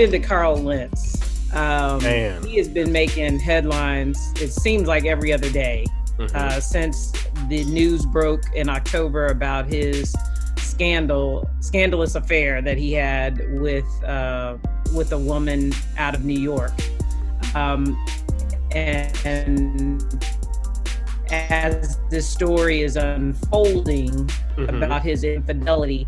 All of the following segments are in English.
get into Carl Lentz. Um, Man. He has been making headlines, it seems like every other day, Mhm. uh, since the news broke in October about his scandal, scandalous affair that he had with uh, with a woman out of New York. Um, and as this story is unfolding Mhm. about his infidelity,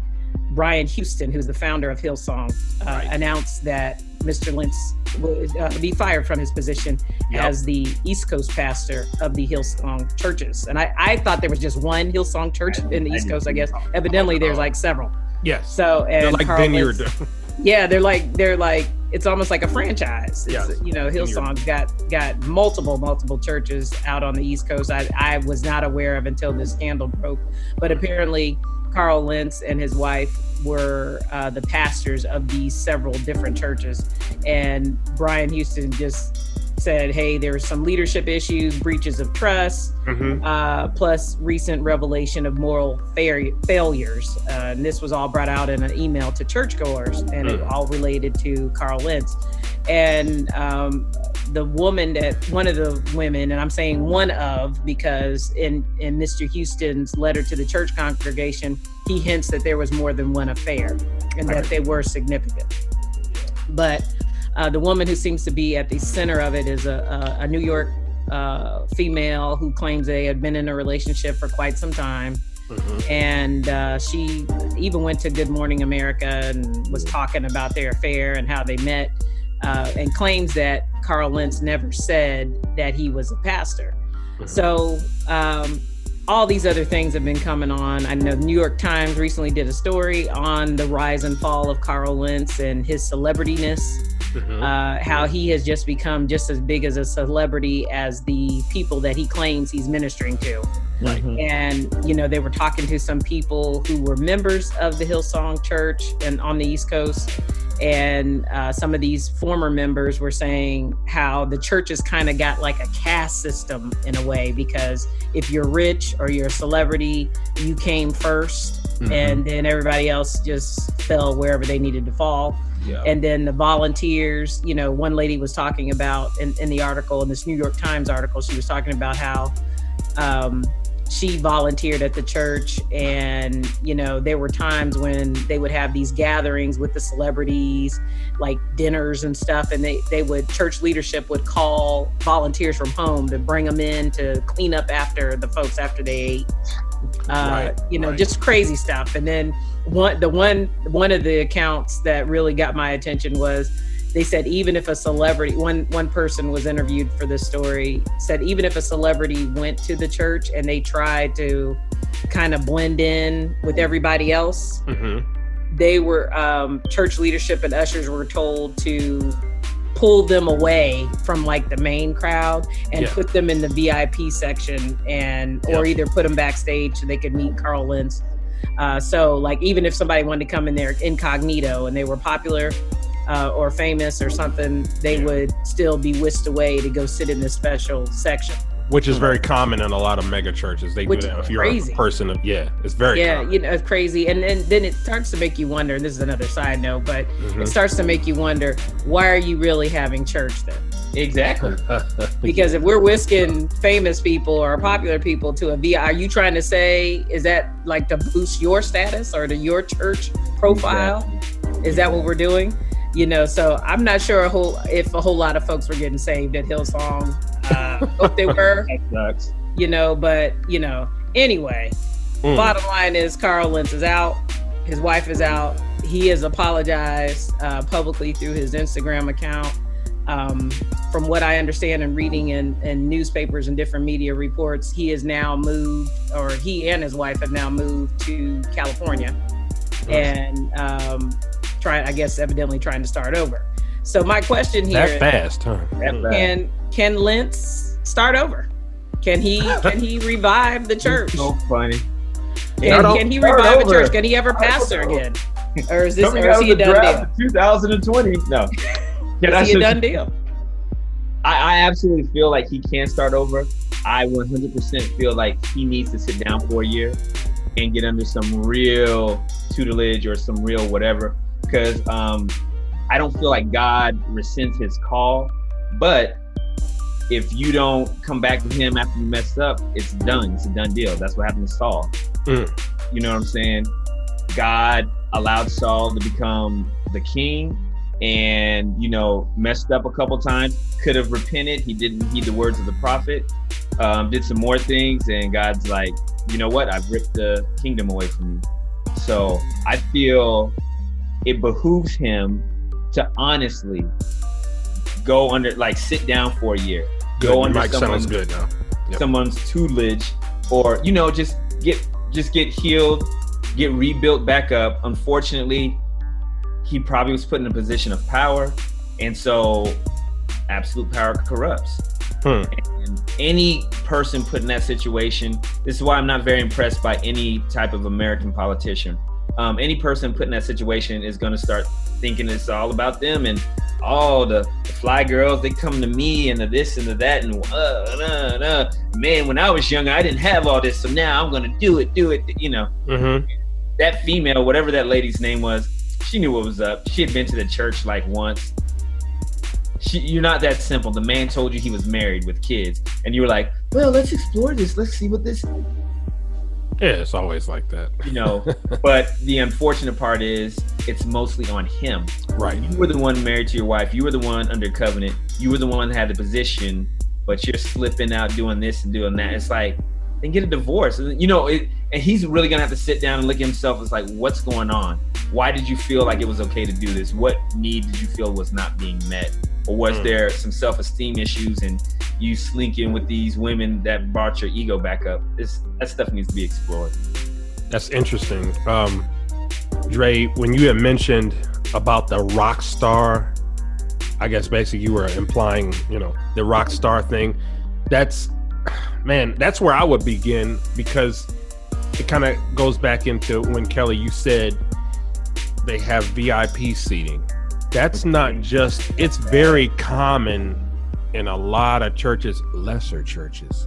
Brian Houston, who's the founder of Hillsong, uh, Right. announced that Mr. Lentz would uh, be fired from his position Yep. as the East Coast pastor of the Hillsong churches. And I, I thought there was just one Hillsong church in the East Coast, I guess. Evidently, there's like several. Yes. So, and They're like Carl vineyard. Lentz- yeah, they're like they're like it's almost like a franchise. It's, Yes. You know, Hillsong's got got multiple multiple churches out on the East Coast. I I was not aware of until this scandal broke, but apparently Carl Lentz and his wife were uh, the pastors of these several different churches, and Brian Houston just said, "Hey, there were some leadership issues, breaches of trust." Mhm. uh, plus recent revelation of moral fair- failures. Uh, and this was all brought out in an email to churchgoers, and it Mm. all related to Carl Lentz. And um, the woman that one of the women, and I'm saying one of because in in Mr. Houston's letter to the church congregation, he hints that there was more than one affair, and that they were significant. But uh, the woman who seems to be at the center of it is a, a, a New York uh, female who claims they had been in a relationship for quite some time. Mhm. And uh, she even went to Good Morning America and was talking about their affair and how they met, uh, and claims that Carl Lentz never said that he was a pastor. Mhm. So, um, all these other things have been coming on. I know the New York Times recently did a story on the rise and fall of Carl Lentz and his celebrityness Mhm. uh, how he has just become just as big as a celebrity as the people that he claims he's ministering to. Right. And you know, they were talking to some people who were members of the Hillsong Church and on the East Coast, and uh, some of these former members were saying how the church has kind of got like a caste system in a way because if you're rich or you're a celebrity, you came 1st Mhm. and then everybody else just fell wherever they needed to fall yeah. and then the volunteers you know one lady was talking about in, in the article in this new york times article she was talking about how um, she volunteered at the church. And you know there were times when they would have these gatherings with the celebrities like dinners and stuff. And they, they would church leadership would call volunteers from home to bring them in to clean up after the folks after they ate. Uh, Right, you know right. just crazy stuff. And then one the one one of the accounts that really got my attention was they said even if a celebrity one one person was interviewed for this story said even if a celebrity went to the church and they tried to kind of blend in with everybody else Mhm. they were um, church leadership and ushers were told to pull them away from like the main crowd and Yeah. put them in the VIP section and or either put them backstage so they could meet Carl Lentz. Uh, so like even if somebody wanted to come in there incognito and they were popular uh, or famous or something, they Yeah. would still be whisked away to go sit in this special section. Which is very common in a lot of mega churches. They Which do that If you're crazy. a person of yeah, it's very yeah, common. you know, it's crazy. And, and then it starts to make you wonder, and this is another side note, but Mhm. it starts to make you wonder why are you really having church then Exactly. because if we're whisking famous people or popular people to a vi are you trying to say is that like to boost your status or to your church profile is that what we're doing you know so i'm not sure a whole if a whole lot of folks were getting saved at hillsong uh hope they were That sucks. you know but you know anyway Mm. bottom line is Carl Lentz is out. His wife is out. He has apologized uh, publicly through his Instagram account. Um, from what I understand and reading in, in newspapers and different media reports, he has now moved, or he and his wife have now moved to California, and um, try, I guess, evidently trying to start over. So my question here that is, fast, huh? Can can Lentz start over? Can he can he revive the church? So funny. Can, can he start revive a over. church? Can he ever pastor again? Or is this Coming or is he a done deal? 2020. No. Can I Is he a say- done deal? I, I absolutely feel like he can start over. I 100% feel like he needs to sit down for a year and get under some real tutelage or some real whatever. Because um, I don't feel like God rescinds his call. But if you don't come back to him after you mess up, it's done. It's a done deal. That's what happened to Saul. Mm. You know what I'm saying? God allowed Saul to become the king and, you know, messed up a couple times, could have repented. He didn't heed the words of the prophet, um, did some more things, and God's like, you know what? I've ripped the kingdom away from you. So I feel it behooves him to honestly go under, like, sit down for a year, Good. go under Mike someone's, good now. Yep. someone's tutelage, or you know, just get just get healed, get rebuilt back up. Unfortunately, he probably was put in a position of power, and so absolute power corrupts. Hmm. And any person put in that situation, this is why I'm not very impressed by any type of American politician. Um, any person put in that situation is going to start thinking it's all about them and all the, the fly girls they come to me and the this and the that and uh, uh, uh. man when I was younger I didn't have all this so now I'm going to do it do it you know Mm-hmm. that female, whatever that lady's name was, she knew what was up. She had been to the church like once. She, you're not that simple. The man told you he was married with kids, and you were like, "Well, let's explore this. Let's see what this." Yeah, it's always like that. You know. but the unfortunate part is, it's mostly on him. Right. You were the one married to your wife. You were the one under covenant. You were the one that had the position, but you're slipping out doing this and doing that. It's like, then get a divorce. And, You know, it, and he's really gonna have to sit down and look at himself. It's like, what's going on? Why did you feel like it was okay to do this? What need did you feel was not being met? Or was Mm. there some self-esteem issues and you slinking with these women that brought your ego back up? This that stuff needs to be explored. That's interesting. Um, Dre, when you had mentioned about the rock star, I guess basically you were implying, you know, the rock star thing. That's, man, that's where I would begin because it kind of goes back into when Kelly, you said they have VIP seating. That's not just, it's very common in a lot of churches, lesser churches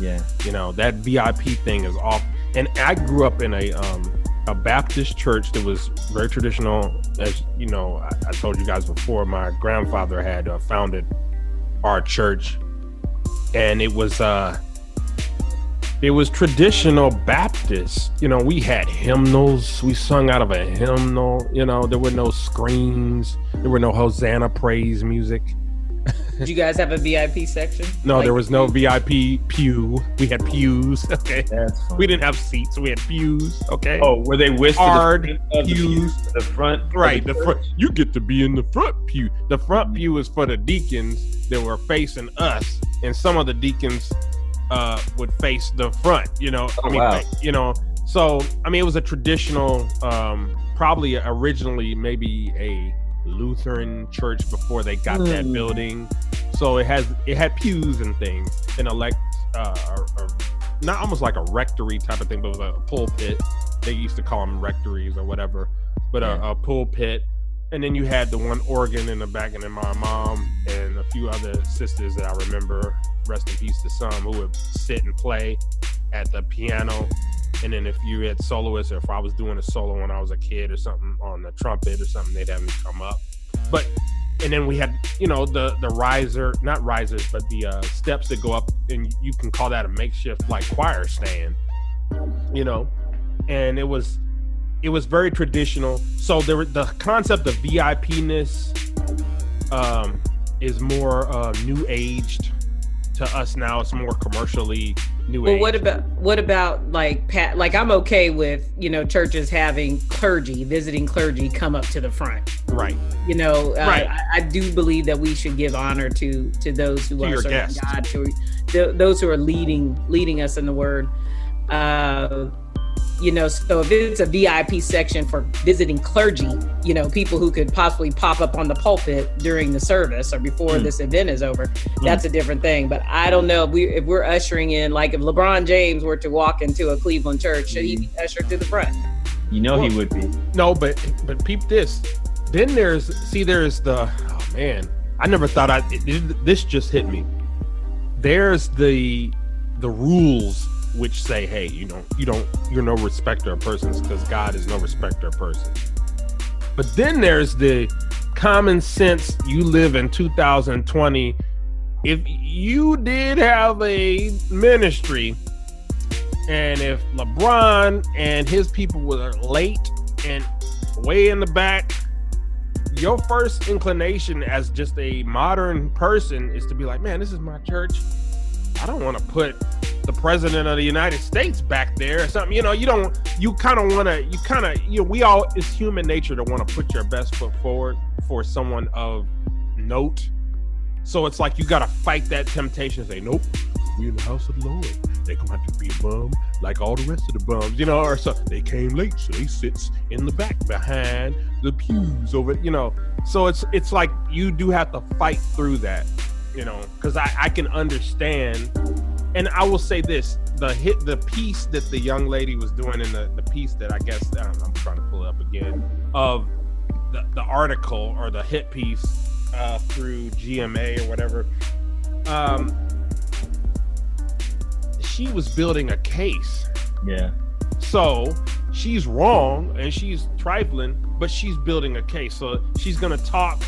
Yeah. you know that vip thing is off and i grew up in a um a baptist church that was very traditional as you know i, I told you guys before my grandfather had uh, founded our church and it was uh it was traditional baptist you know we had hymnals we sung out of a hymnal you know there were no screens there were no hosanna praise music Did you guys have a VIP section? no Like- there was no vip pew we had pews okay That's we didn't have seats. We had pews. Okay. Oh, were they whisked Hard to the front of the pews. pews, the front? right. The church? front. You get to be in the front pew. The front mm-hmm. pew is for the deacons that were facing us, and some of the deacons uh, would face the front. You know. Oh, I mean, wow. You know. So I mean, it was a traditional, um, probably originally maybe a Lutheran church before they got that Hmm. building. So it has it had pews and things, and elect uh, or, or not almost like a rectory type of thing, but it was a pulpit. They used to call them rectories or whatever, but a, a pulpit. And then you had the one organ in the back, and then my mom and a few other sisters that I remember, rest in peace to some, who would sit and play at the piano. And then if you had soloists, or if I was doing a solo when I was a kid or something on the trumpet or something, they'd have me come up. But and then we had you know the the riser not risers but the uh steps that go up and you can call that a makeshift like choir stand you know and it was it was very traditional so there were the concept of vipness um is more uh new aged to us now it's more commercially new Well, age what about what about like pat? Like I'm okay with you know churches having clergy, visiting clergy, come up to the front. right You know, uh, Right. I, I do believe that we should give honor to to those who To are serving. God, to th- those who are leading leading us in the Word. Uh, you know, so if it's a VIP section for visiting clergy, you know, people who could possibly pop up on the pulpit during the service or before Mm. this event is over, that's a different thing. But I don't know if we if we're ushering in, like if LeBron James were to walk into a Cleveland church, should he be ushered to the front? You know he would be. No, but but peep this. Then there's see there's the oh man. I never thought I it, this just hit me. There's the the rules which say, hey, you know, you don't you're no respecter of persons because God is no respecter of persons. But then there's the common sense you live in 2020. If you did have a ministry and if LeBron and his people were late and way in the back, your first inclination as just a modern person is to be like, man, this is my church. I don't want to put the president of the United States back there or something. You know, you don't, you kind of want to, you kind of, you know, we all, it's human nature to want to put your best foot forward for someone of note. So it's like you got to fight that temptation say, nope, we in the house of the Lord. They gonna have to be a bum like all the rest of the bums, you know, or so they came late, so they sits in the back behind the pews over, you know. So it's it's like you do have to fight through that, you know, because I, I can understand and I will say this: the hit, the piece that the young lady was doing in the the piece that I guess I am trying to pull it up again of the, the article or the hit piece uh, through GMA or whatever. Um, she was building a case. Yeah. So she's wrong and she's trifling, but she's building a case. So she's gonna talk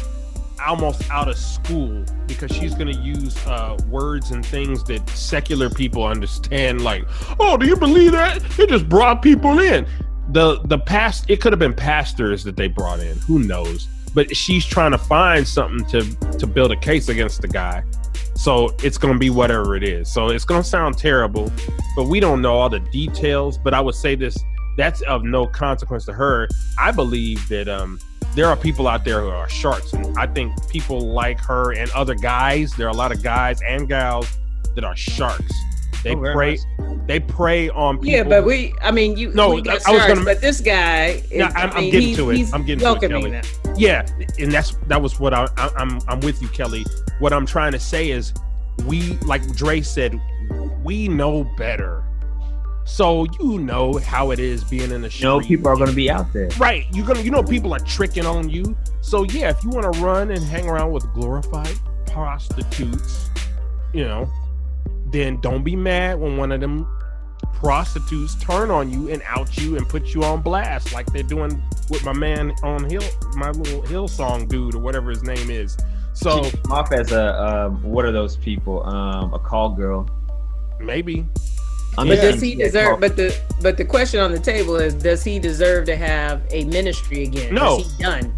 almost out of school because she's going to use uh, words and things that secular people understand. Like, oh, do you believe that? It just brought people in. The the past it could have been pastors that they brought in. Who knows? But she's trying to find something to to build a case against the guy. So it's going to be whatever it is. So it's going to sound terrible, but we don't know all the details. But I would say this: that's of no consequence to her. I believe that um, there are people out there who are sharks, and I think people like her and other guys. There are a lot of guys and gals that are sharks. They oh, prey. They prey on people. Yeah, but we. I mean, you. No, I, I was going to. But this guy. Is, no, I'm, I am getting to it. I'm getting to it, Kelly. Yeah, and that's that was what I, I. I'm. I'm with you, Kelly. What I'm trying to say is, we like Dre said, we know better so you know how it is being in the show. You know people are going to be out there. Right. You're going to you know people are tricking on you. So yeah, if you want to run and hang around with glorified prostitutes, you know, then don't be mad when one of them prostitutes turn on you and out you and put you on blast like they're doing with my man on Hill, my little Hillsong dude or whatever his name is. So off as a um, what are those people? Um, a call girl. Maybe but does he deserve? But the but the question on the table is: Does he deserve to have a ministry again? No, is he done?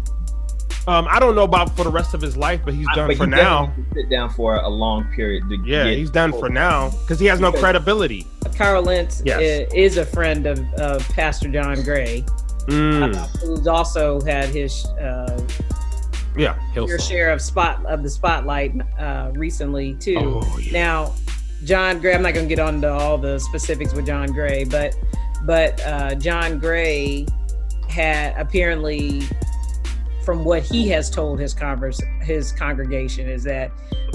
Um, I don't know about for the rest of his life, but he's done but for he now. Sit down for a long period. yeah, he's done for now because he has no credibility. Carl Lentz yes. is a friend of, of Pastor John Gray, mm. uh, who's also had his uh, yeah your share of spot of the spotlight uh, recently too. Oh, yeah. Now John Gray. I'm not going to get on to all the specifics with John Gray, but but uh, John Gray had apparently, from what he has told his converse his congregation, is that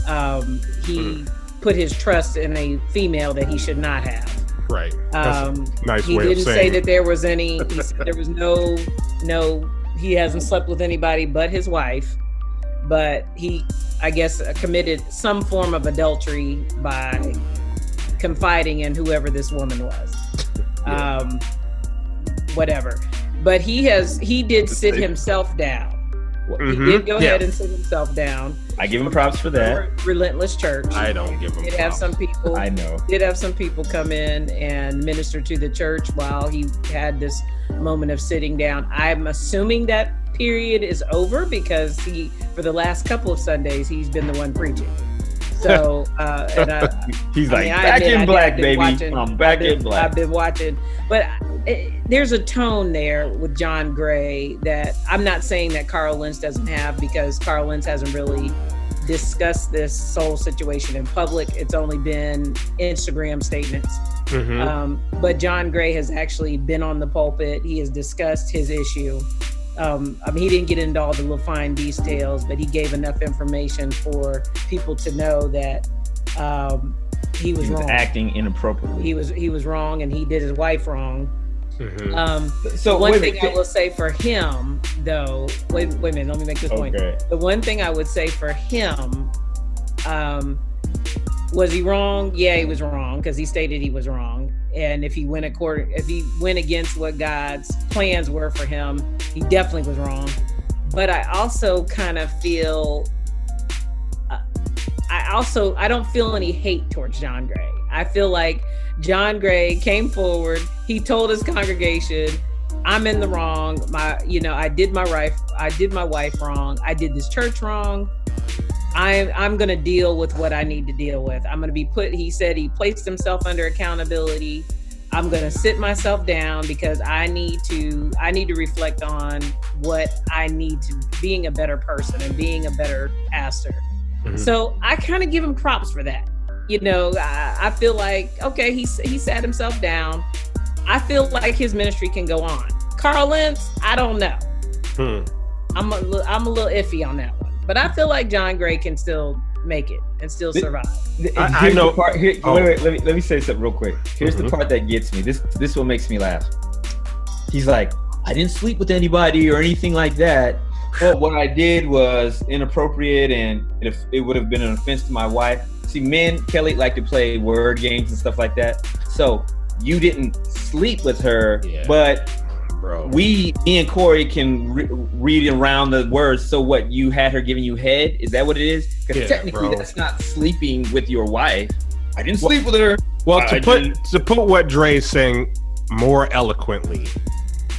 um, he mm. put his trust in a female that he should not have. Right. Um, nice he didn't say that there was any. He said there was no no. He hasn't slept with anybody but his wife, but he I guess, uh, committed some form of adultery by confiding in whoever this woman was. Yeah. Um, whatever. But he has he did sit himself down. Mm-hmm. He did go yeah. ahead and sit himself down. I give him props for that. Relentless Church. I don't give him. Did have some people. I know. Did have some people come in and minister to the church while he had this moment of sitting down. I'm assuming that period is over because he, for the last couple of Sundays, he's been the one preaching. So uh, I, he's like I mean, back in black, baby. Watching, I'm back been, in black. I've been watching, but it, there's a tone there with John Gray that I'm not saying that Carl Lentz doesn't have because Carl Lentz hasn't really discussed this soul situation in public. It's only been Instagram statements. Mm-hmm. Um, but John Gray has actually been on the pulpit. He has discussed his issue. Um, I mean, he didn't get into all the little fine details, but he gave enough information for people to know that um, he was, he was wrong. acting inappropriately. He was he was wrong, and he did his wife wrong. Mhm. Um, So one thing wait, I will say for him, though, wait, wait a minute, let me make this point. The one thing I would say for him, um, was he wrong? Yeah, he was wrong because he stated he was wrong. And if he went according, if he went against what God's plans were for him, he definitely was wrong. But I also kind of feel, uh, I also I don't feel any hate towards John Gray. I feel like John Gray came forward. He told his congregation, "I'm in the wrong. My, you know, I did my wife, I did my wife wrong. I did this church wrong. I'm I'm gonna deal with what I need to deal with. I'm gonna be put." He said he placed himself under accountability. I'm gonna sit myself down because I need to I need to reflect on what I need to being a better person and being a better pastor. Mhm. So I kind of give him props for that. You know, I, I feel like okay, he he sat himself down. I feel like his ministry can go on. Carl Lentz, I don't know. Hmm. I'm a I'm a little iffy on that one, but I feel like John Gray can still make it and still survive. I- I know- part, here, oh. Wait, wait. Let me let me say something real quick. Here's Mhm. the part that gets me. This this what makes me laugh. He's like, I didn't sleep with anybody or anything like that. But what I did was inappropriate, and if it would have been an offense to my wife. See, men, Kelly, like to play word games and stuff like that. So you didn't sleep with her, Yeah. but bro. we, me and Corey, can re- read around the words. So what? You had her giving you head? Is that what it is? Because Yeah, technically, bro. that's not sleeping with your wife. I didn't sleep with her. well, to I put didn't- to put what Dre's saying more eloquently,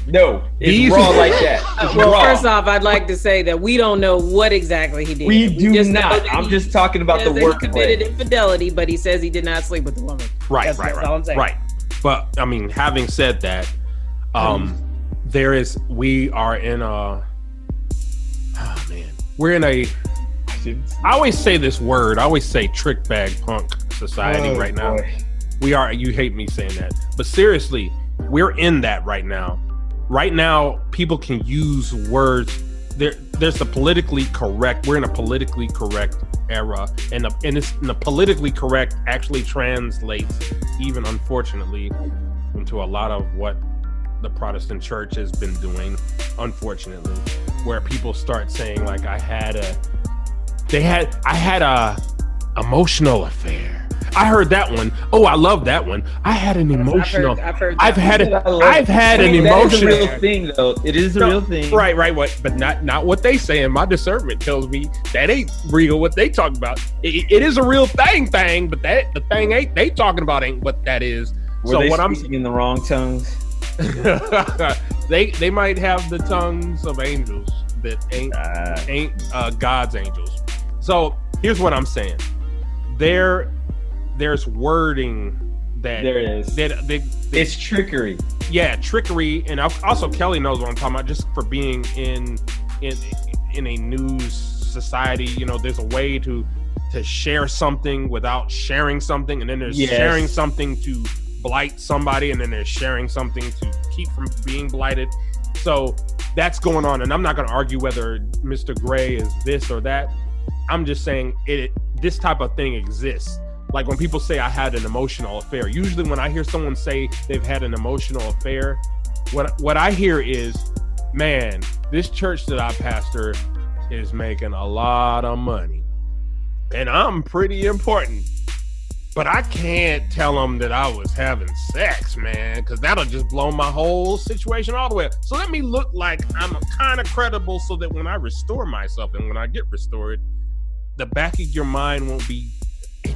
No, it's These- raw like that. Well, raw. first off, I'd like to say that we don't know what exactly he did. we do just know not. I'm just talking about the says that he work committed infidelity, but he says he did not sleep with the woman. right, That's- right, that's right, all I'm saying. right. But I mean, having said that, um, there is we are in a. Oh man, we're in a. I always say this word. I always say trick bag punk society Oh, right now. boy. We are. You hate me saying that, but seriously, we're in that right now. Right now, people can use words. There, there's the politically correct. We're in a politically correct era, and the, and, it's, and the politically correct actually translates, even unfortunately, into a lot of what the Protestant church has been doing. Unfortunately, where people start saying like, "I had a," they had, I had a emotional affair. I heard that one. Oh, I love that one. I had an emotional. I've heard. I've, heard I've had love I've had an mean, that is a emotional. real thing, though. It is a No, real thing. Right, right. What? But not not what they saying. My discernment tells me that ain't real. What they talk about. It, it is a real thing, thing. But that the thing ain't they talking about ain't what that is. Were so they what I'm speaking in the wrong tongues? they they might have the tongues of angels that ain't Uh, ain't uh, God's angels. So here's what I'm saying. There, there's wording that there it is. that, that, that It's trickery. yeah, trickery, and also Kelly knows what I'm talking about. Just for being in in in a news society, you know, there's a way to to share something without sharing something, and then there's Yes. sharing something to blight somebody, and then they're sharing something to keep from being blighted. So that's going on, and I'm not going to argue whether Mr. Gray is this or that. I'm just saying it. This type of thing exists. Like when people say I had an emotional affair. Usually, when I hear someone say they've had an emotional affair, what what I hear is, "Man, this church that I pastor is making a lot of money, and I'm pretty important." But I can't tell them that I was having sex, man, because that'll just blow my whole situation all the way up. So let me look like I'm kind of credible so that when I restore myself and when I get restored, the back of your mind won't be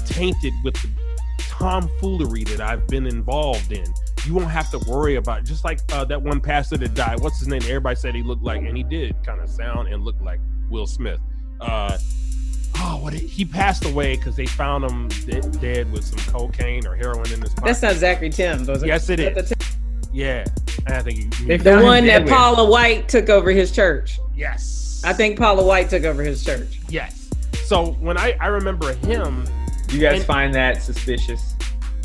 tainted with the tomfoolery that I've been involved in. You won't have to worry about just like uh, that one pastor that died. What's his name? Everybody said he looked like, and he did kind of sound and look like Will Smith. Uh, oh, what he passed away because they found him de- dead with some cocaine or heroin in his pocket. That's not Zachery Tims, was it? Yes, it Is that is. the yeah, I think he, They The one dead that with- Paula White took over his church. yes. I think Paula White took over his church. yes. So when I I remember him, You guys And- find that suspicious?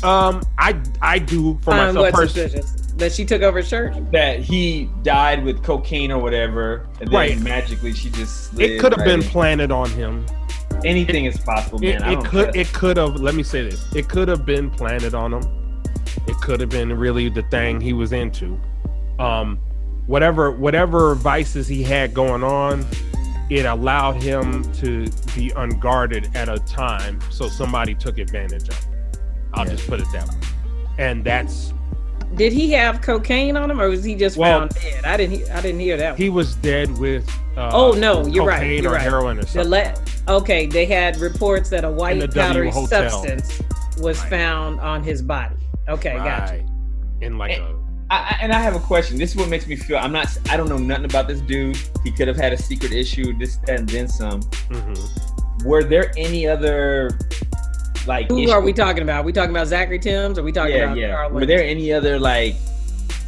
um, I I do for Um, myself what's personally. suspicious? That she took over church? That he died with cocaine or whatever, and then Right. magically she just slid It could have right been in. planted on him. Anything is possible, man. It, it could it could have let me say this. It could have been planted on him. It could have been really the thing he was into. Um, whatever whatever vices he had going on, it allowed him to be unguarded at a time, so somebody took advantage of it. I'll Yeah. just put it that way, and that's Did he have cocaine on him, or was he just Well, found dead? I didn't. he- I didn't hear that. he was dead with. Uh, Oh, no, you're right, you're or right. heroin or The le- okay, they had reports that a white the powdery hotel. substance was Right. found on his body. Okay, gotcha. right. In like a I, I- and I have a question. This is what makes me feel. I'm not. I don't know nothing about this dude. He could have had a secret issue. This, that, and then some. mhm. Were there any other, like? Who are we talking about? we talking about Zachery Tims? Are we talking Yeah, about yeah. Carl Were there any other like?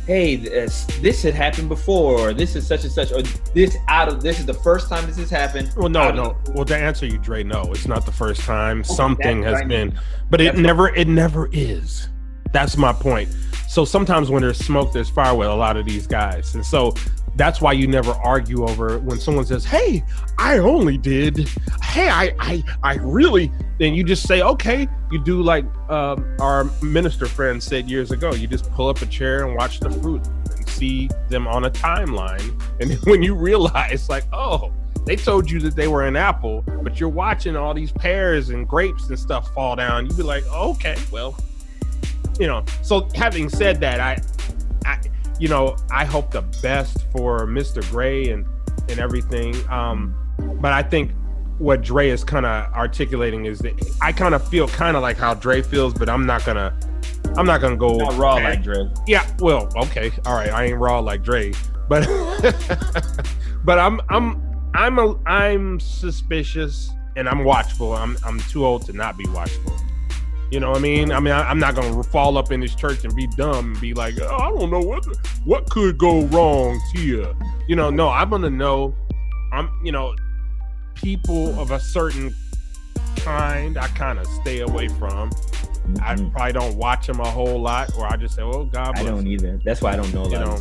Hey, this, this had happened before. Or this is such and such. Or this out of this is the first time this has happened. Well, no, no. of- Well, to answer you, Dre, no, it's not the first time. Okay, Something has what I been, mean. but it That's what- never, it never is. That's my point. So sometimes when there's smoke, there's fire with a lot of these guys, and so that's why you never argue over when someone says, "Hey, I only did," "Hey, I, I, I really," then you just say, "Okay." You do like um, our minister friend said years ago. You just pull up a chair and watch the fruit and see them on a timeline, and when you realize, like, oh, they told you that they were an apple, but you're watching all these pears and grapes and stuff fall down. You'd be like, okay, well, you know. So having said that, I, I, you know, I hope the best for Mr. Gray and and everything. Um, but I think what Dre is kind of articulating is that I kind of feel kind of like how Dre feels, but I'm not gonna. I'm not gonna go Not raw like Dre. yeah, well, okay, all right. I ain't raw like Dre, but but I'm I'm I'm a, I'm suspicious and I'm watchful. I'm I'm too old to not be watchful. You know what I mean? I mean, I, I'm not gonna fall up in this church and be dumb and be like, oh, I don't know what what could go wrong here. You know, no, I'm gonna know. I'm you know, people of a certain kind, I kind of stay away from. I Mhm. probably don't watch them a whole lot, or I just say, "Oh God I don't either. That's why I don't know you know.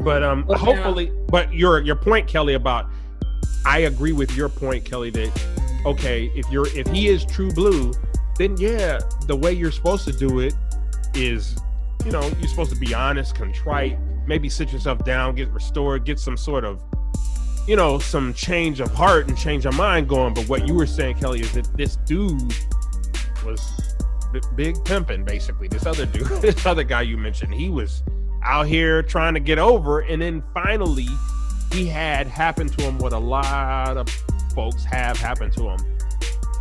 But um, Well, now- hopefully, but your your point, Kelly, about I agree with your point, Kelly. That okay, if you're if he is true blue, then yeah, the way you're supposed to do it is, you know, you're supposed to be honest, contrite, maybe sit yourself down, get restored, get some sort of, you know, some change of heart and change of mind going. But what you were saying, Kelly, is that this dude was big pimping, basically. This other dude, this other guy you mentioned, he was out here trying to get over, and then finally, he had happened to him what a lot of folks have happened to him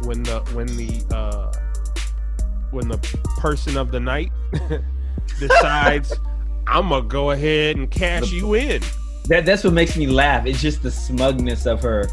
when the when the uh when the person of the night decides I'm gonna go ahead and cash The- you in. That that's what makes me laugh. It's just the smugness of her.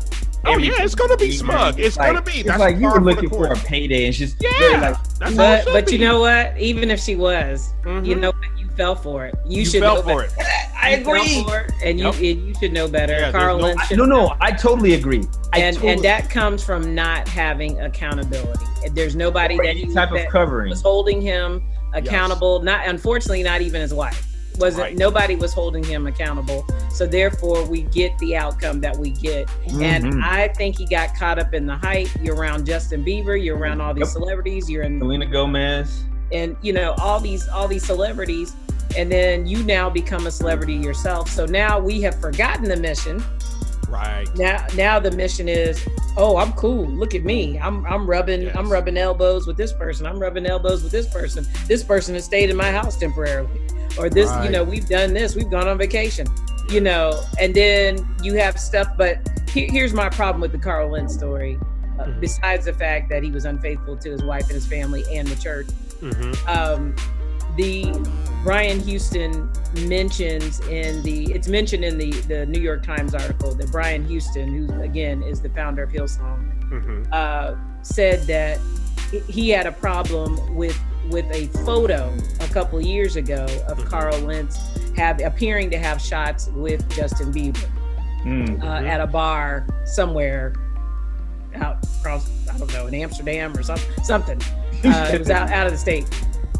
Oh yeah, it's gonna be smug. It's like, gonna be. It's That's like you were looking for a payday, and she's Yeah, like, that's how it But but you know what? Even if she was, you Mhm. know what? You fell for it. You, you should fell know for better. it. I You fell agree. for it, and you Yep. and you should know better. Yeah, Carl no- Lentz I- no, no, I totally agree. I and totally, and that comes from not having accountability. There's nobody or that he type that of covering. was holding him accountable. Not unfortunately, not even his wife. Wasn't Right. nobody was holding him accountable. So therefore, we get the outcome that we get. And Mhm. I think he got caught up in the hype. You're around Justin Bieber. You're around all these Yep. celebrities. You're in Selena Gomez. And you know all these all these celebrities and then you now become a celebrity yourself. So now we have forgotten the mission. Right. now now the mission is oh i'm cool. Look at me. I'm i'm rubbing Yes. i'm rubbing elbows with this person. I'm rubbing elbows with this person. This person has stayed in my house temporarily. Or this you know we've done this. We've gone on vacation you know and then you have stuff. But here, here's my problem with the Carl Lentz story uh, Mhm. besides the fact that he was unfaithful to his wife and his family and the church hmm um, the Brian Houston mentions in the it's mentioned in the the New York Times article that Brian Houston, who again is the founder of Hillsong, hmm uh, said that he had a problem with with a photo a couple years ago of Mhm. Carl Lentz have appearing to have shots with Justin Bieber Mm. uh, Mhm. at a bar somewhere out across I don't know in Amsterdam or something something. Uh, it was out, out of the state,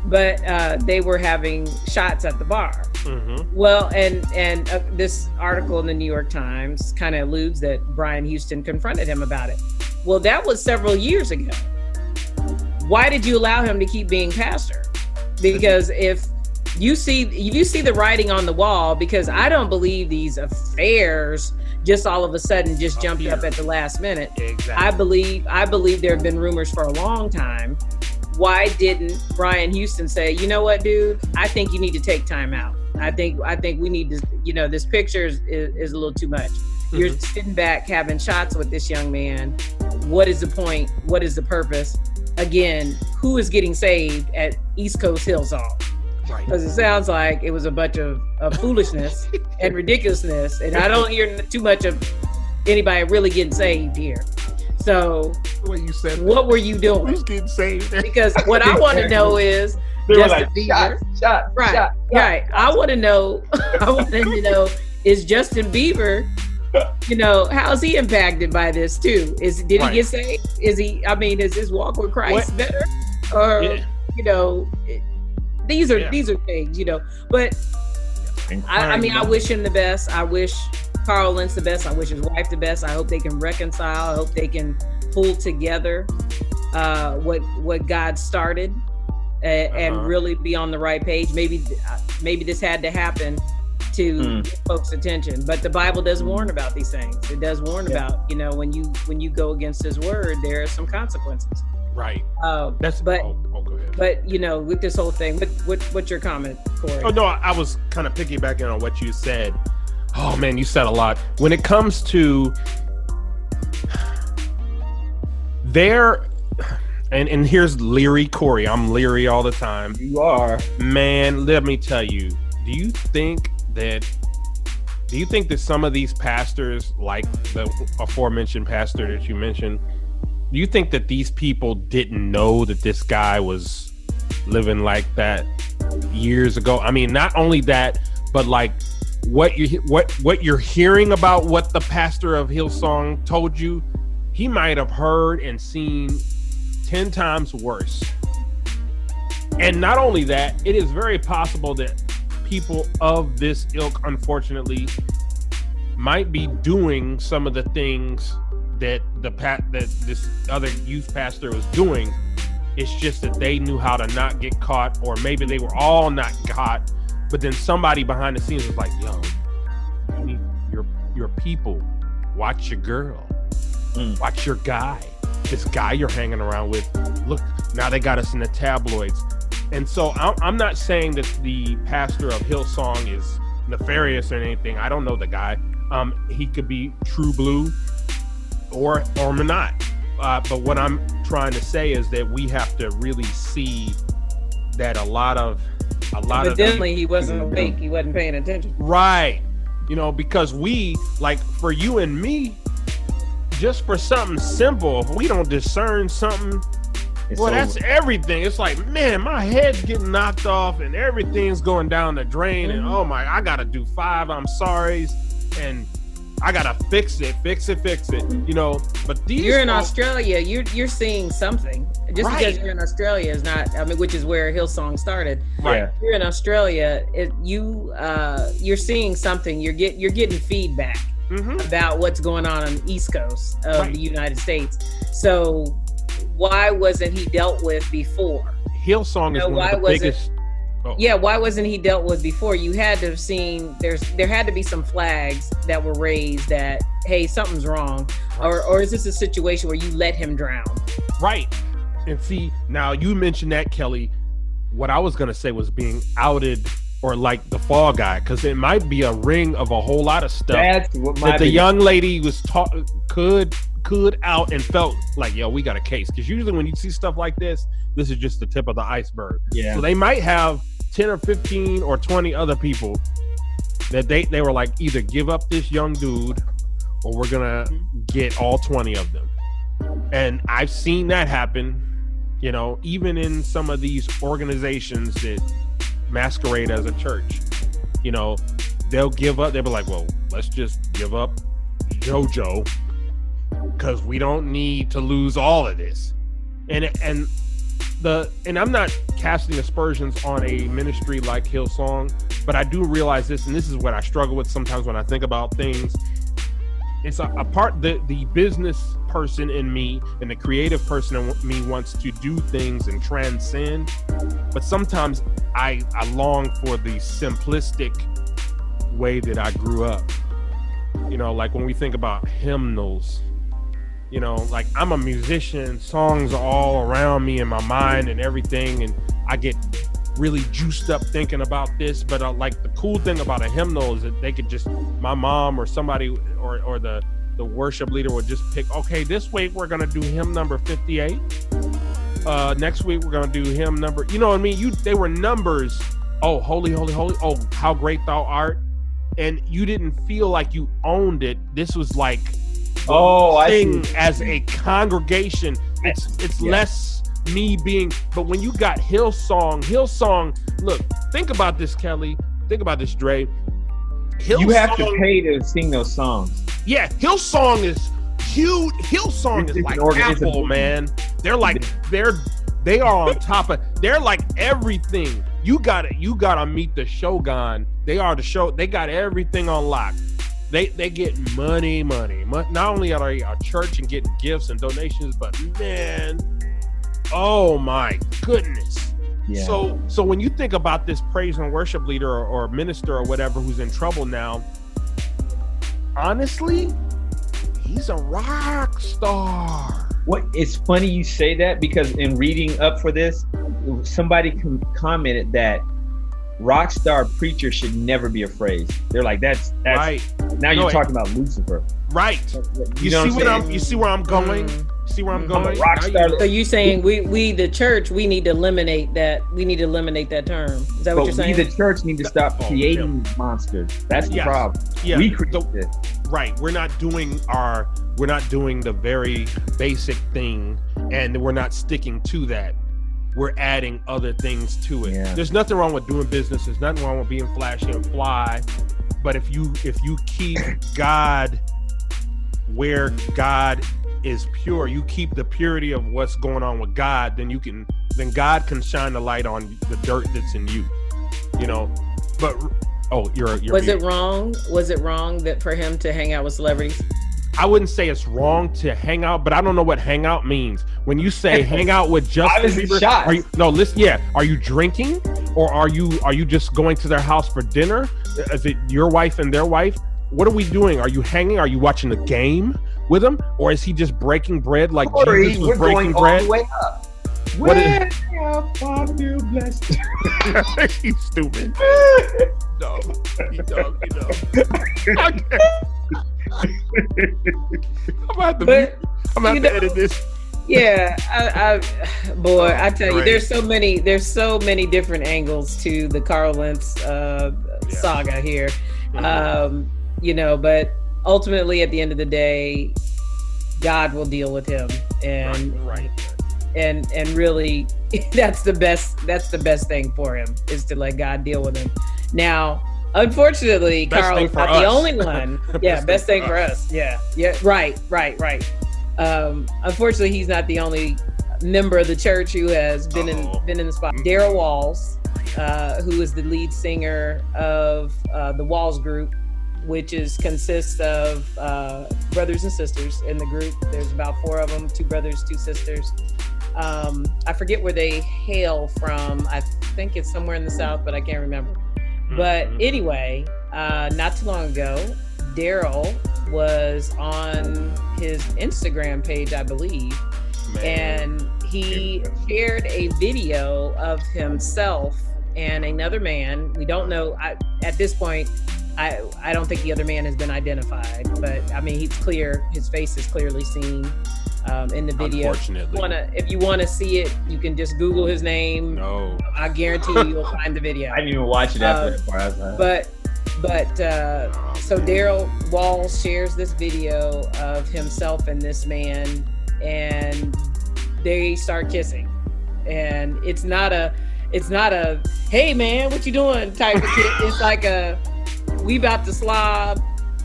but uh, they were having shots at the bar. hmm Well, and and uh, this article in the New York Times kind of alludes that Brian Houston confronted him about it. Well, that was several years ago. Why did you allow him to keep being pastor? because if you see you see the writing on the wall because I don't believe these affairs just all of a sudden just jumped up at the last minute. Exactly. I believe I believe there have been rumors for a long time. Why didn't Brian Houston say, you know what, dude? I think you need to take time out. I think I think we need to, you know, this picture is, is, is a little too much. Mm-hmm. You're sitting back having shots with this young man. What is the point? What is the purpose? Again, who is getting saved at East Coast Hillsong? Right. Because it sounds like it was a bunch of, of foolishness and ridiculousness. And I don't hear too much of anybody really getting saved here. So, what you said? What were you doing? Who's getting saved? Because what I want to know is they Justin like, Bieber. Shot, shot, right, shot, right. I want to know. I want to know is Justin Bieber. You know, how's he impacted by this too? Is did right. he get saved? Is he? I mean, is his walk with Christ what? better? Or yeah. you know, these are yeah. these are things, you know. But I, I, mean, I wish him the best. I wish Carl Lentz the best. I wish his wife the best. I hope they can reconcile. I hope they can pull together uh, what what God started and, uh-huh. and really be on the right page. Maybe uh, maybe this had to happen to mm. folks' attention. But the Bible does warn about these things. It does warn yeah. about you know when you when you go against His word, there are some consequences. Right. Uh, That's but. Oh, oh, go ahead. But you know, with this whole thing, what, what what's your comment, Corey? Oh no, I was kind of piggybacking on what you said. Oh man, you said a lot. When it comes to there, and and here's leery Corey. I'm leery all the time. You are, man. Let me tell you. Do you think that? Do you think that some of these pastors, like the aforementioned pastor that you mentioned, do you think that these people didn't know that this guy was living like that years ago? I mean, not only that, but like what you what what you're hearing about what the pastor of Hillsong told you, he might have heard and seen 10 times worse. And not only that, it is very possible that people of this ilk unfortunately might be doing some of the things that the pat that this other youth pastor was doing. It's just that they knew how to not get caught, or maybe they were all not caught. But then somebody behind the scenes was like, "Yo, you your your people. Watch your girl. Mm. Watch your guy. This guy you're hanging around with. Look, now they got us in the tabloids." And so I'm not saying that the pastor of Hillsong is nefarious or anything. I don't know the guy. Um, he could be true blue or or not. Uh, but what I'm trying to say is that we have to really see that a lot of a lot Evidently, of he wasn't awake. He wasn't paying attention. Right. You know, because we like for you and me, just for something simple, if we don't discern something. It's well, over. that's everything. It's like, man, my head's getting knocked off and everything's going down the drain. Mm-hmm. And oh my, I gotta do five I'm sorry's and I gotta fix it, fix it, fix it. You know, but these you're in Australia. You're you're seeing something. Just right. because you're in Australia is not. I mean, which is where Hillsong started. Right. You're in Australia. It, you uh, you're seeing something. You're get you're getting feedback mm-hmm. about what's going on on the East Coast of right. the United States. So why wasn't he dealt with before? Hillsong you know, is one of the biggest. Oh. Yeah, why wasn't he dealt with before? You had to have seen there's there had to be some flags that were raised that hey something's wrong, or or is this a situation where you let him drown? Right. And see now you mentioned that Kelly. What I was gonna say was being outed or like the fall guy because it might be a ring of a whole lot of stuff that the be. young lady was taught could could out and felt like yo we got a case. Because usually when you see stuff like this this is just the tip of the iceberg. Yeah. So they might have 10 or 15 or 20 other people that they, they were like either give up this young dude or we're gonna get all 20 of them. And i've seen that happen you know even in some of these organizations that masquerade as a church you know they'll give up they'll be like well let's just give up jojo because we don't need to lose all of this and and the and I'm not casting aspersions on a ministry like Hillsong, but I do realize this, and this is what I struggle with sometimes when I think about things. It's a, a part that the business person in me and the creative person in me wants to do things and transcend. But sometimes i i long for the simplistic way that i grew up. You know like when we think about hymnals you know like i'm a musician songs are all around me in my mind and everything and i get really juiced up thinking about this but uh, like the cool thing about a hymnal is that they could just my mom or somebody or or the the worship leader would just pick okay this week we're gonna do hymn number 58 uh next week we're gonna do hymn number you know what i mean? You they were numbers. Oh holy holy holy. Oh how great thou art. And you didn't feel like you owned it. This was like oh I thing as a congregation. It's it's Yeah. less me being but when you got hillsong hillsong look think about this kelly. Think about this dre you have to pay to sing those songs yeah, Hillsong is huge. Hillsong It's- is it's like organ- Apple, man. They're like they're they are on top of. They're like everything. You got to You got to meet the Shogun. They are the show. They got everything on lock. They they get money, money. Mo- Not only are they a church and getting gifts and donations, but man, oh my goodness. Yeah So so when you think about this praise and worship leader or, or minister or whatever who's in trouble now, honestly, he's a rock star. What it's funny you say that because in reading up for this, somebody com- commented that rock star preacher should never be afraid. They're like, that's that's right, now No, you're it- talking about Lucifer. right. You, know see what what I'm I'm you see where I'm going? Mm. See where I'm Mhm. I'm going? rock you- star. So you saying we we the church we need to eliminate that we need to eliminate that term? Is that what you're saying? we, saying? the church, need to stop Oh, creating monsters. That's the Yes. problem. Yeah, we the- created it. right. We're not doing our we're not doing the very basic thing and we're not sticking to that. We're adding other things to it. Yeah. There's nothing wrong with doing business. There's nothing wrong with being flashy and fly. But if you if you keep God where God is pure, you keep the purity of what's going on with God, then you can then God can shine the light on the dirt that's in you. You know. But oh, you're you're was muted. it wrong? Was it wrong that for him to hang out with celebrities? I wouldn't say it's wrong to hang out, but I don't know what hang out means. When you say hang out with Justin Bieber, are you no listen? Yeah, are you drinking or are you are you just going to their house for dinner? Is it your wife and their wife? What are we doing? Are you hanging? Are you watching the game with him, or is he just breaking bread like Corey, Jesus was we're breaking going all the way up. What is- feel blessed. He's stupid. No, he dumb. He dumb. I'm about to, But I'm you to know- edit this. yeah, I, I boy, I tell you, there's so many, there's so many different angles to the Carl Lentz uh, Yeah. saga here. Mhm. Um, you know, but ultimately, at the end of the day, God will deal with him, and right, right. and and really, that's the best. That's the best thing for him is to let God deal with him. Now, unfortunately, Best Carl is not us. the only one. yeah, Best best thing thing for for us. Yeah, yeah, right, right, right. Um, unfortunately, he's not the only member of the church who has been Uh-oh. in been in the spot. Darrel Walls, uh, who is the lead singer of uh, the Walls Group, which is consists of uh, brothers and sisters in the group. There's about four of them, two brothers, two sisters. Um, I forget where they hail from. I think it's somewhere in the south, but I can't remember. But Mhm. anyway, uh, not too long ago, Darrel was on his Instagram page, I believe, Man. and he shared a video of himself and another man. We don't know I, at this point. I I don't think the other man has been identified, but I mean he's clear. His face is clearly seen um, in the video. Unfortunately, if you want to see it, you can just Google his name. no. I guarantee you, you'll find the video. I didn't even watch it after Uh, that part. I was like, But but uh, Oh, so. Darrel Wall shares this video of himself and this man, and they start kissing. And it's not a, it's not a, hey man, what you doing type of kiss. It's like a, we about to slob.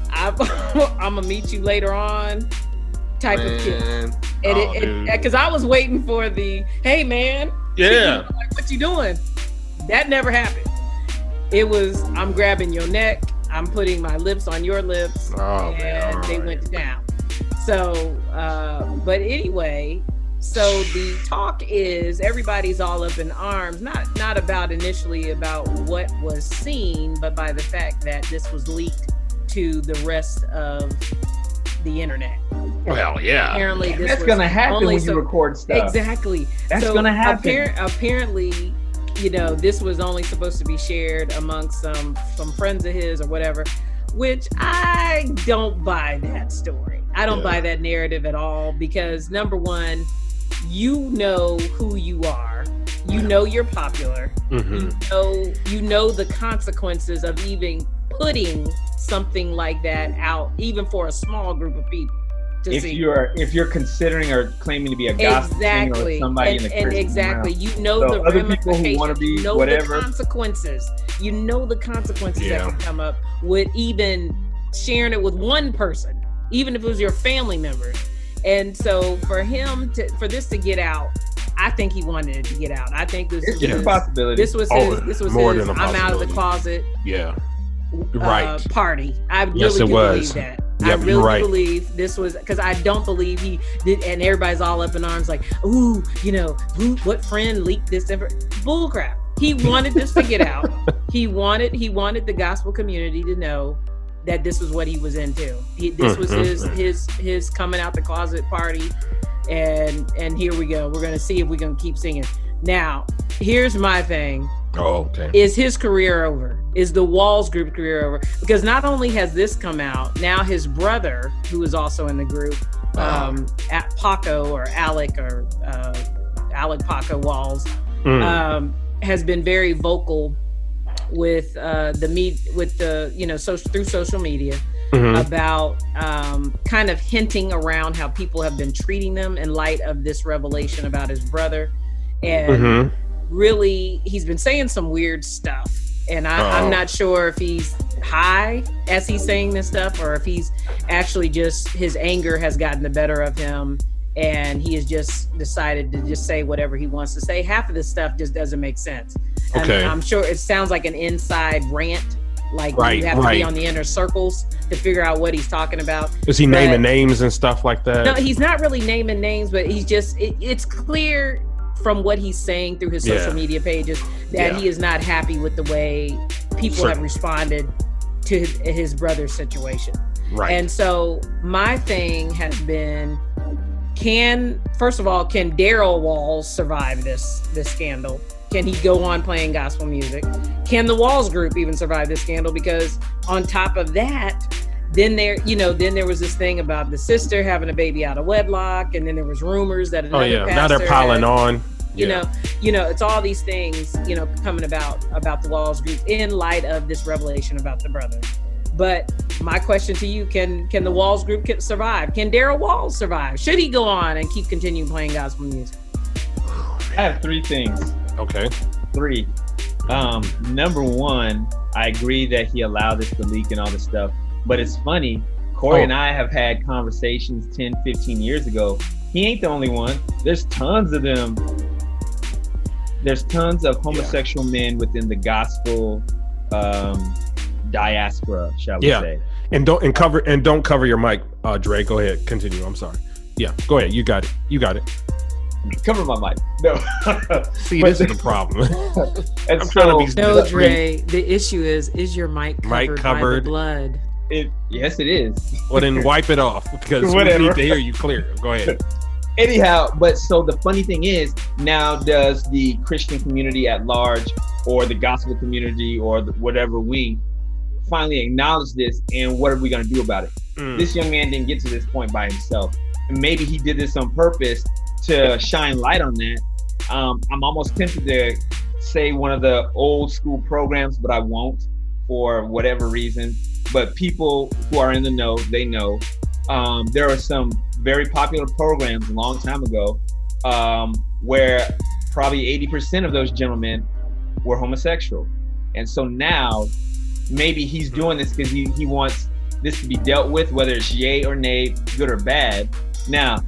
I'm, I'm gonna meet you later on, type of kiss. Man. And Oh, because I was waiting for the, hey man, yeah. like, what you doing? That never happened. It was I'm grabbing your neck, I'm putting my lips on your lips. Oh, and man. they right. went down. So, uh, but anyway, so the talk is everybody's all up in arms, not not about initially about what was seen, but by the fact that this was leaked to the rest of the internet. Well, yeah. Apparently, this That's gonna happen only when you record stuff. Exactly. That's So gonna happen. appar- apparently, you know, this was only supposed to be shared amongst some some friends of his or whatever, which I don't buy that story. I don't Yeah. buy that narrative at all because number one, you know who you are. You know you're popular. Mhm. You know you know the consequences of even putting something like that out, even for a small group of people. To if see. you're if you're considering or claiming to be a gospel singer exactly or somebody and, in the and exactly realm. you know So the other people who wanna be you know whatever- the consequences you know the consequences Yeah. that can come up with even sharing it with one person even if it was your family members and so for him to for this to get out i think he wanted it to get out i think this It's was a his, possibility. this was Oh, his this was more his than a i'm out of the closet Yeah. uh, Right. party. I really Yes, it do was. believe that. Yep, I really right. believe this was because I don't believe he did, and everybody's all up in arms like, "Ooh, you know, who, what friend leaked this?" Ever? Bull crap. He wanted this to get out. He wanted he wanted the gospel community to know that this was what he was into. He, this was his Mhm. his his coming out the closet party, and and here we go. We're gonna see if we can keep singing. Now, here's my thing Oh, okay. is his career over? Is the Walls group career over? Because not only has this come out, now his brother, who is also in the group, Uh-huh. um, at Paco or Alec or uh, Alec Paco Walls, Mm. um, has been very vocal with uh, the me with the you know social through social media Mhm. about um, kind of hinting around how people have been treating them in light of this revelation about his brother and Mhm. Really he's been saying some weird stuff. And I, Oh. i'm not sure if he's high as he's saying this stuff or if he's actually just his anger has gotten the better of him. And he has just decided to just say whatever he wants to say. Half of this stuff just doesn't make sense. And Okay. i'm sure it sounds like an inside rant. Like Right, you have to be on the inner circles to figure out what he's talking about. Is he but- naming names and stuff like that? no, he's not really naming names, but he's just it, it's clear from what he's saying through his social Yeah. media pages that Yeah. he is not happy with the way people Sure. have responded to his, his brother's situation. right. And so my thing has been can first of all can Darrel Walls survive this this scandal? Can he go on playing gospel music? Can the Walls group even survive this scandal? Because on top of that, then there, you know, then there was this thing about the sister having a baby out of wedlock, and then there was rumors that another oh yeah. Now they're piling had- on. you Yeah. know you know it's all these things you know coming about about the walls group in light of this revelation about the brother but my question to you can can the walls group survive can darrel walls survive should he go on and keep continuing playing gospel music I have three things. Okay. Three. Um, number one, I agree that he allowed this to leak and all this stuff. But it's funny, Corey Oh. and I have had conversations 10, 15 years ago. He ain't the only one. There's tons of them. There's tons of homosexual men within the gospel um, diaspora, shall we Yeah. say. And don't and cover and don't cover your mic, uh, Dre. Go ahead. Continue. I'm sorry. Yeah. Go ahead. You got it. You got it. Cover my mic. No. See, But this is the problem. I'm trying to be- no dre the issue is is your mic covered, Mic by the covered. blood It, yes, it is. well, then wipe it off because we need to hear you clear. Go ahead. anyhow but so the funny thing is now does the christian community at large or the gospel community or the, whatever we finally acknowledge this and what are we going to do about it Mm. this young man didn't get to this point by himself and maybe he did this on purpose to shine light on that um, i'm almost tempted to say one of the old school programs but i won't for whatever reason but people who are in the know they know um, there are some very popular programs a long time ago um, where probably 80% of those gentlemen were homosexual. And so now maybe he's doing this because he, he wants this to be dealt with, whether it's yay or nay, good or bad. Now,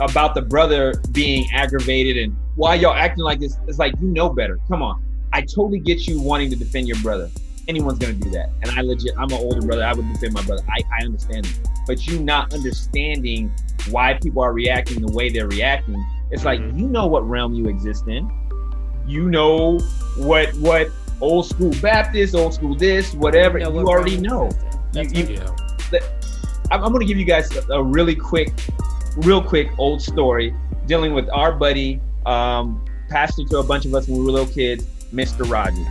about the brother being aggravated and why y'all acting like this, it's like, you know better. Come on. I totally get you wanting to defend your brother. Anyone's gonna do that. And I legit, I'm an older brother. I would defend my brother. I, I understand it. But you not understanding why people are reacting the way they're reacting, it's like Mhm. you know what realm you exist in. You know what what old school Baptist, old school this, whatever. You, know what already know. exists in. That's You- right. Yeah. I'm, I'm gonna give you guys a, a really quick, real quick old story dealing with our buddy, um, pastor to a bunch of us when we were little kids, Mr. Rogers.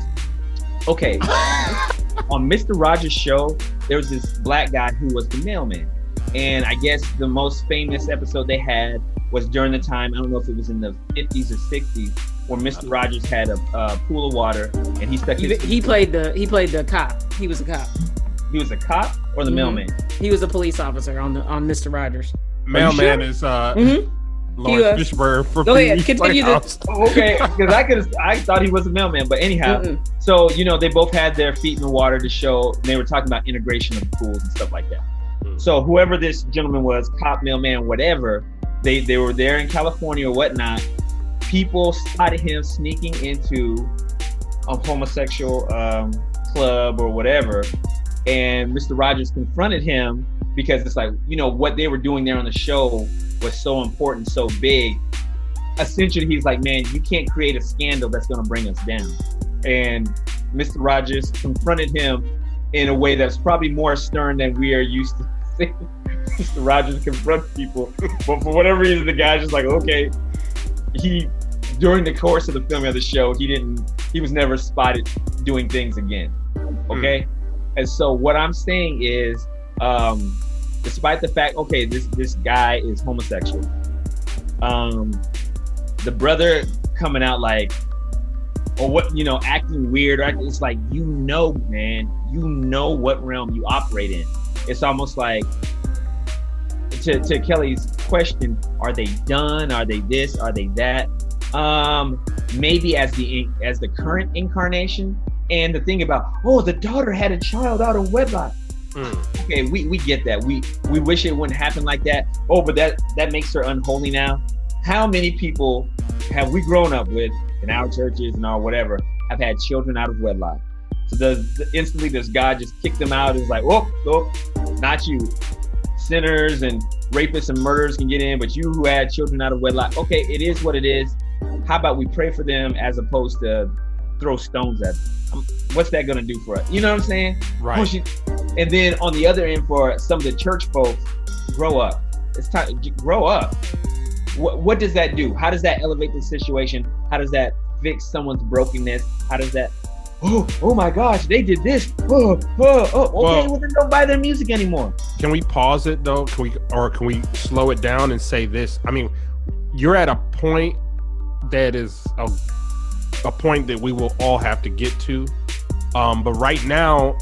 Okay, on Mr. Rogers' show, there was this black guy who was the mailman, and I guess the most famous episode they had was during the time I don't know if it was in the 50s or 60s, where Mr. Rogers had a, a pool of water and he stuck He, his. he played the he played the cop. He was a cop. He was a cop or the Mhm. mailman. He was a police officer on the on Mr. Rogers. Mailman sure? is uh Mhm. Lawrence He Fishburne for Go ahead, continue the- Oh, okay, because I could I thought he was a mailman, but anyhow, Mm-mm. so you know they both had their feet in the water to show. They were talking about integration of pools and stuff like that. Mm. So whoever this gentleman was, cop, mailman, whatever, they they were there in California or whatnot. People spotted him sneaking into a homosexual um, club or whatever, and Mr. Rogers confronted him because it's like you know what they were doing there on the show was so important, so big. Essentially, he's like, man, you can't create a scandal that's going to bring us down. And Mr. Rogers confronted him in a way that's probably more stern than we are used to seeing Mr. Rogers confront people. But for whatever reason, the guy's just like, okay. He, during the course of the filming of the show, he didn't, he was never spotted doing things again. Okay. And so what I'm saying is, um, despite the fact, okay, this this guy is homosexual. Um, the brother coming out like, or what you know, acting weird. Or it's like you know, man, you know what realm you operate in. It's almost like to to Kelly's question: Are they done? Are they this? Are they that? Um, maybe as the as the current incarnation. And the thing about, oh, the daughter had a child out of wedlock Mm. okay, we, we get that. We we wish it wouldn't happen like that. Oh, but that that makes her unholy now. How many people have we grown up with in our churches and our whatever have had children out of wedlock? So does instantly does God just kick them out? It's like, oh, oh, not you. Sinners and rapists and murderers can get in, but you who had children out of wedlock, okay, it is what it is. How about we pray for them as opposed to throw stones at them? Um, What's that gonna do for us? You know what I'm saying? Right. And then on the other end, for some of the church folks, grow up. It's time to grow up. What, what does that do? How does that elevate the situation? How does that fix someone's brokenness? How does that? Oh, oh my gosh, they did this. Oh, oh, oh. Okay, Well- well, then don't buy their music anymore. Can we pause it though? Can we or can we slow it down and say this? I mean, you're at a point that is a, a point that we will all have to get to. Um, but right now,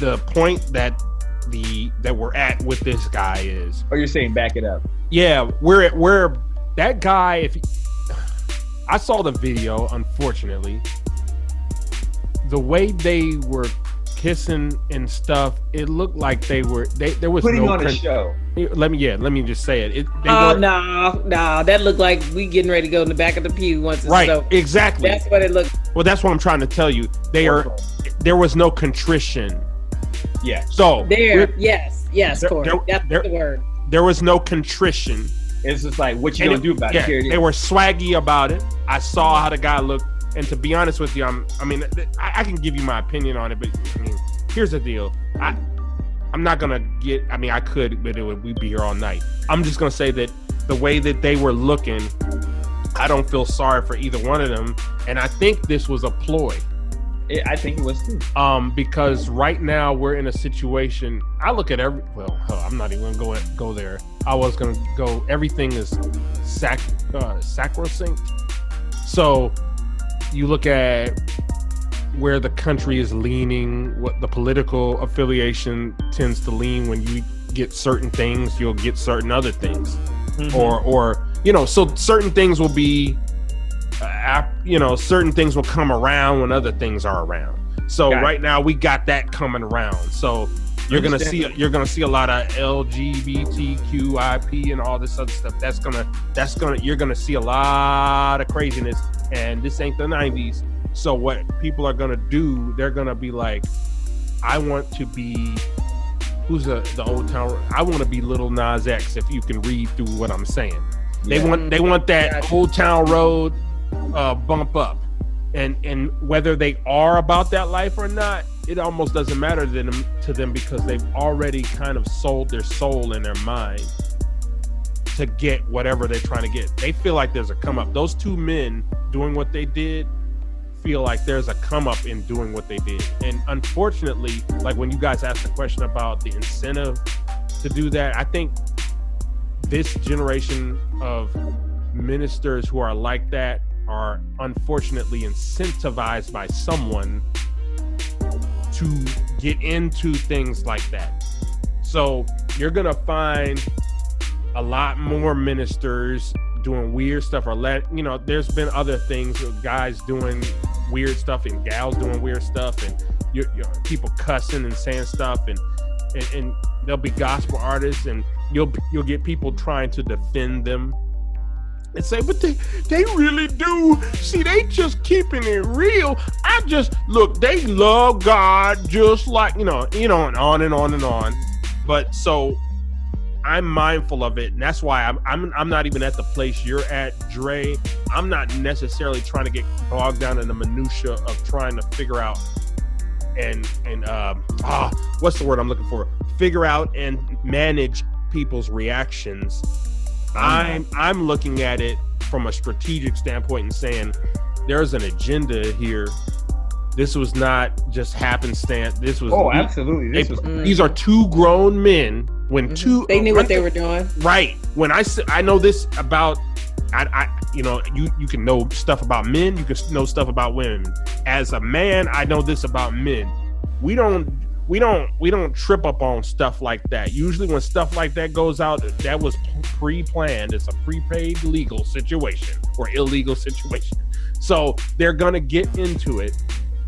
the point that the that we're at with this guy is Or you're saying back it up? yeah, we're at we're that guy. If I saw the video, unfortunately, the way they were kissing and stuff, it looked like they were they there was Putting no. on a show. let me yeah, let me just say it. it Oh were, no, no, that looked like we getting ready to go in the back of the pew once right, over. exactly. That's what it looked. well, that's what I'm trying to tell you. They are there was no contrition. Yeah, So There, yes, yes, There- Corey. there- That's there- the word. there was no contrition. it's just like what you And gonna do about yeah, it? Here it is. they were swaggy about it. I saw how the guy looked, and to be honest with you, I'm. I mean, I, I can give you my opinion on it, but I mean, here's the deal. I, I'm not gonna get. I mean, I could, but it would. We'd be here all night. I'm just gonna say that the way that they were looking, I don't feel sorry for either one of them, and I think this was a ploy. It- I think it was too. Um, because right now we're in a situation. I look at every. Well, I'm not even gonna go go there. I was gonna go. Everything is sac uh, sacrosanct. So you look at where the country is leaning, what the political affiliation tends to lean. When you get certain things, you'll get certain other things Mm-hmm. or or you know so certain things will be uh, you know certain things will come around when other things are around so Got it. right now we got that coming around so you're gonna see you're gonna see a lot of lgbtqip and all this other stuff that's gonna that's gonna you're gonna see a lot of craziness and this ain't the 90s. So what people are gonna do, they're gonna be like, I want to be who's the the old town I want to be Lil Nas X if you can read through what I'm saying. They want they want that old town road uh bump up. And and whether they are about that life or not, it almost doesn't matter to them to them because they've already kind of sold their soul and their mind to get whatever they're trying to get. They feel like there's a come up. Those two men doing what they did feel like there's a come up in doing what they did. And unfortunately, like when you guys asked the question about the incentive to do that, I think this generation of ministers who are like that are unfortunately incentivized by someone to get into things like that. So you're gonna find a lot more ministers doing weird stuff or let you know there's been other things guys doing weird stuff and gals doing weird stuff and you you people cussing and saying stuff and, and and there'll be gospel artists and you'll you'll get people trying to defend them and say but they they really do see they just keeping it real i just look they love god just like you know you know and on and on and on but so I'm mindful of it, and that's why I'm I'm I'm not even at the place you're at, Dre. I'm not necessarily trying to get bogged down in the minutia of trying to figure out and and um ah what's the word I'm looking for? Figure out and manage people's reactions. I'm I'm looking at it from a strategic standpoint and saying there's an agenda here. This was not just happenstance. This was Oh, absolutely. This they- was Mm. these are two grown men when Mhm. two They knew what they one were doing. right when I I know this about I, I you know you you can know stuff about men you can know stuff about women as a man i know this about men we don't we don't we don't trip up on stuff like that. Usually when stuff like that goes out that was pre-planned. It's a prepaid legal situation or illegal situation. So they're gonna get into it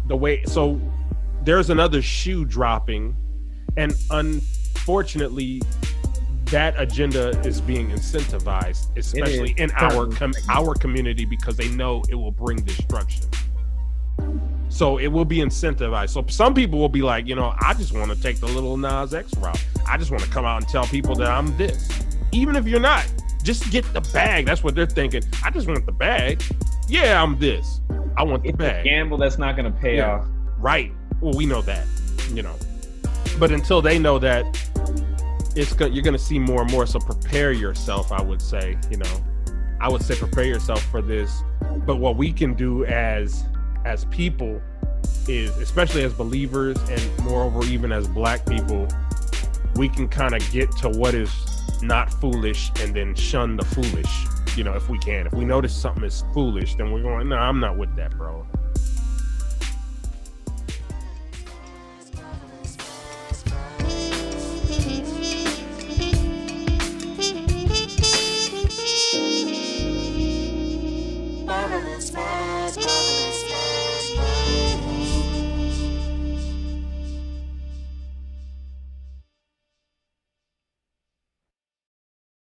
the way so there's another shoe dropping and unfortunately that agenda is being incentivized especially in our com- our community because they know it will bring destruction so it will be incentivized so some people will be like you know i just want to take the lil nas x route i just want to come out and tell people that i'm this even if you're not just get the bag that's what they're thinking i just want the bag yeah i'm this i want the it's a bag gamble that's not going to pay Yeah. off. Right. Well, we know that, you know. But until they know that, it's go- you're going to see more and more. So prepare yourself. I would say, you know, I would say prepare yourself for this. But what we can do as as people is, especially as believers, and moreover, even as Black people, we can kind of get to what is not foolish and then shun the foolish. You know, if we can, if we notice something is foolish, then we're going, no, I'm not with that, bro.